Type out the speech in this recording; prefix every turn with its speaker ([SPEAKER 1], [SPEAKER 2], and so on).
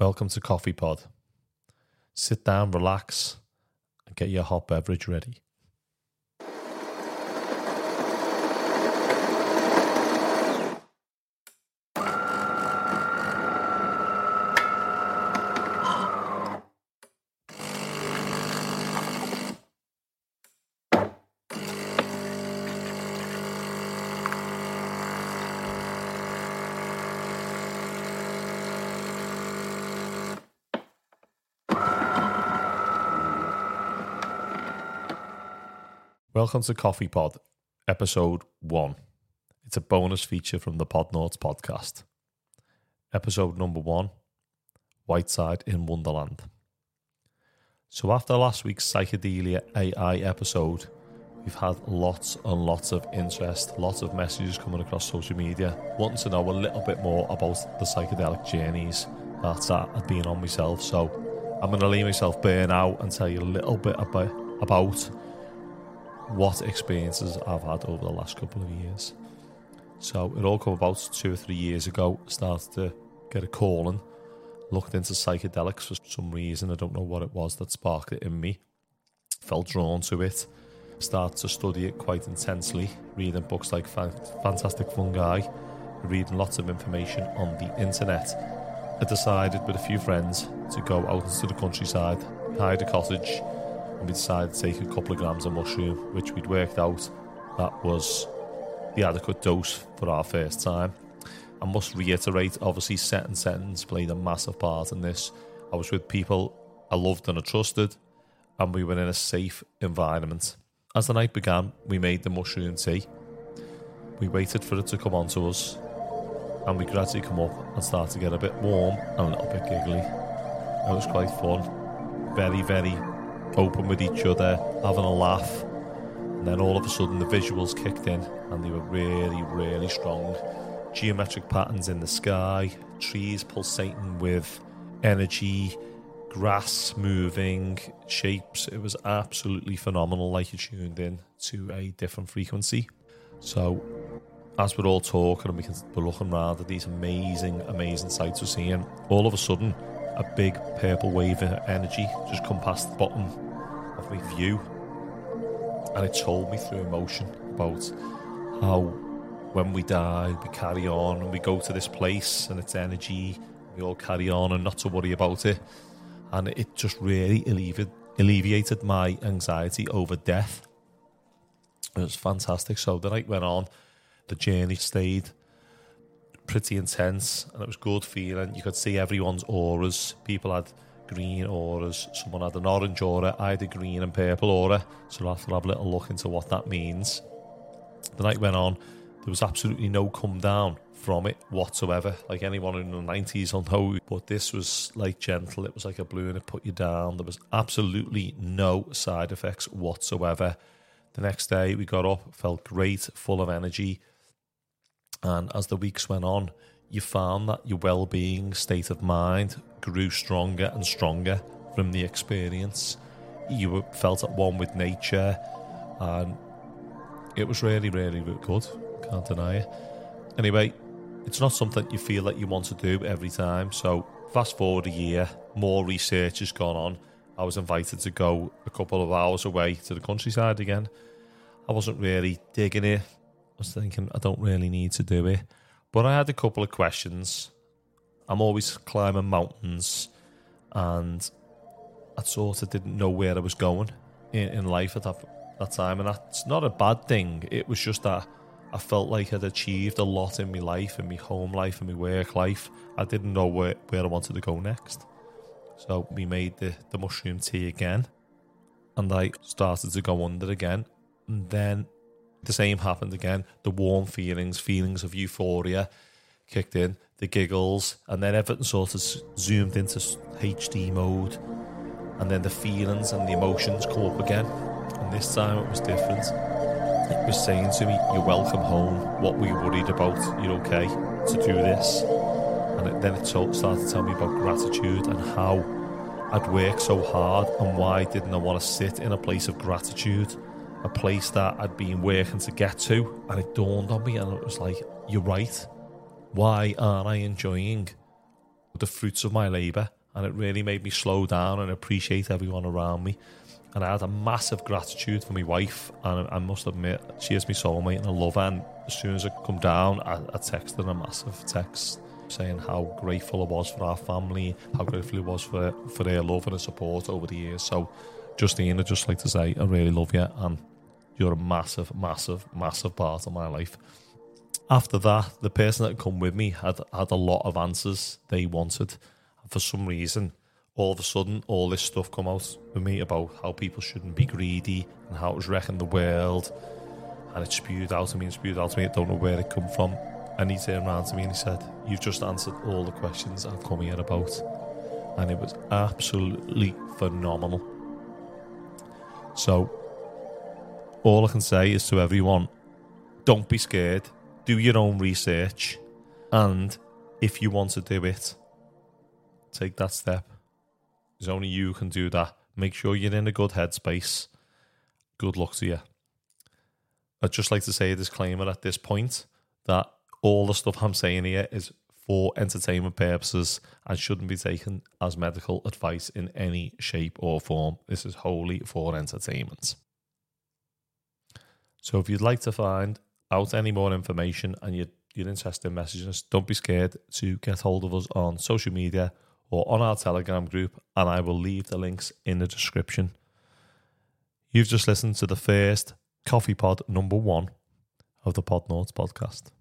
[SPEAKER 1] Welcome to Coffee Pod. Sit down, relax, and get your hot beverage ready. Welcome to Coffee Pod, episode one. It's a bonus feature from the Podnauts podcast. Episode number one Whiteside in Wonderland. So, after last week's psychedelia AI episode, we've had lots and lots of interest, lots of messages coming across social media, wanting to know a little bit more about the psychedelic journeys that I've been on myself. So, I'm going to leave myself burn out and tell you a little bit about, about what experiences I've had over the last couple of years. So it all came about two or three years ago. Started to get a calling, looked into psychedelics for some reason. I don't know what it was that sparked it in me. Felt drawn to it. Started to study it quite intensely, reading books like Fantastic Fungi, reading lots of information on the internet. I decided with a few friends to go out into the countryside, hide a cottage, and we decided to take a couple of grams of mushroom, which we'd worked out that was the adequate dose for our first time. I must reiterate, obviously, set and settings played a massive part in this. I was with people I loved and I trusted, and we were in a safe environment. As the night began, we made the mushroom tea. We waited for it to come on to us, and we gradually come up and start to get a bit warm and a little bit giggly. It was quite fun. Very, very open with each other, having a laugh. And then all of a sudden the visuals kicked in and they were really, really strong. Geometric patterns in the sky, trees pulsating with energy, grass moving, shapes. It was absolutely phenomenal, like you tuned in to a different frequency. So, as we're all talking and we can, we're looking around at these amazing, amazing sights we're seeing, all of a sudden a big purple wave of energy just come past the bottom of my view. And it told me through emotion about how when we die, we carry on and we go to this place and it's energy. We all carry on and not to worry about it. And it just really alleviated, alleviated my anxiety over death. It was fantastic. So the night went on, the journey stayed pretty intense and it was good feeling. You could see everyone's auras. People had green auras, someone had an orange aura, I had a green and purple aura. So I'll have to have a little look into what that means. The night went on, there was absolutely no come down from it whatsoever. Like anyone in the 90s will know, but this was like gentle. It was like a blue and it put you down. There was absolutely no side effects whatsoever. The next day we got up, felt great, full of energy and as the weeks went on, you found that your well being state of mind grew stronger and stronger from the experience. You felt at one with nature, and it was really, really good. Can't deny it. Anyway, it's not something you feel that you want to do every time. So, fast forward a year, more research has gone on. I was invited to go a couple of hours away to the countryside again. I wasn't really digging it was thinking I don't really need to do it. But I had a couple of questions. I'm always climbing mountains and I sort of didn't know where I was going in, in life at that, that time. And that's not a bad thing. It was just that I felt like I'd achieved a lot in my life, in my home life, in my work life. I didn't know where, where I wanted to go next. So we made the, the mushroom tea again and I started to go under again. And then the same happened again. The warm feelings, feelings of euphoria kicked in, the giggles, and then everything sort of zoomed into HD mode. And then the feelings and the emotions come up again. And this time it was different. It was saying to me, You're welcome home. What were you worried about? You're okay to do this. And it, then it started to tell me about gratitude and how I'd worked so hard and why didn't I want to sit in a place of gratitude a place that I'd been working to get to, and it dawned on me, and it was like, you're right. Why aren't I enjoying the fruits of my labour, and it really made me slow down and appreciate everyone around me. And I had a massive gratitude for my wife, and I must admit, she is my soulmate and I love her. And as soon as I come down, I, I texted a massive text saying how grateful I was for our family, how grateful I was for for their love and support over the years. So, Justine, I'd just like to say I really love you, and you're a massive, massive, massive part of my life. After that, the person that had come with me had had a lot of answers they wanted. For some reason, all of a sudden, all this stuff come out with me about how people shouldn't be greedy and how it was wrecking the world. And it spewed out of me and spewed out of me. I don't know where it come from. And he turned around to me and he said, You've just answered all the questions I've come here about. And it was absolutely phenomenal. So, all I can say is to everyone don't be scared, do your own research, and if you want to do it, take that step. There's only you can do that. Make sure you're in a good headspace. Good luck to you. I'd just like to say a disclaimer at this point that all the stuff I'm saying here is for entertainment purposes and shouldn't be taken as medical advice in any shape or form. This is wholly for entertainment. So if you'd like to find out any more information and you're, you're interested in messaging us, don't be scared to get hold of us on social media or on our Telegram group, and I will leave the links in the description. You've just listened to the first Coffee Pod number one of the Podnauts podcast.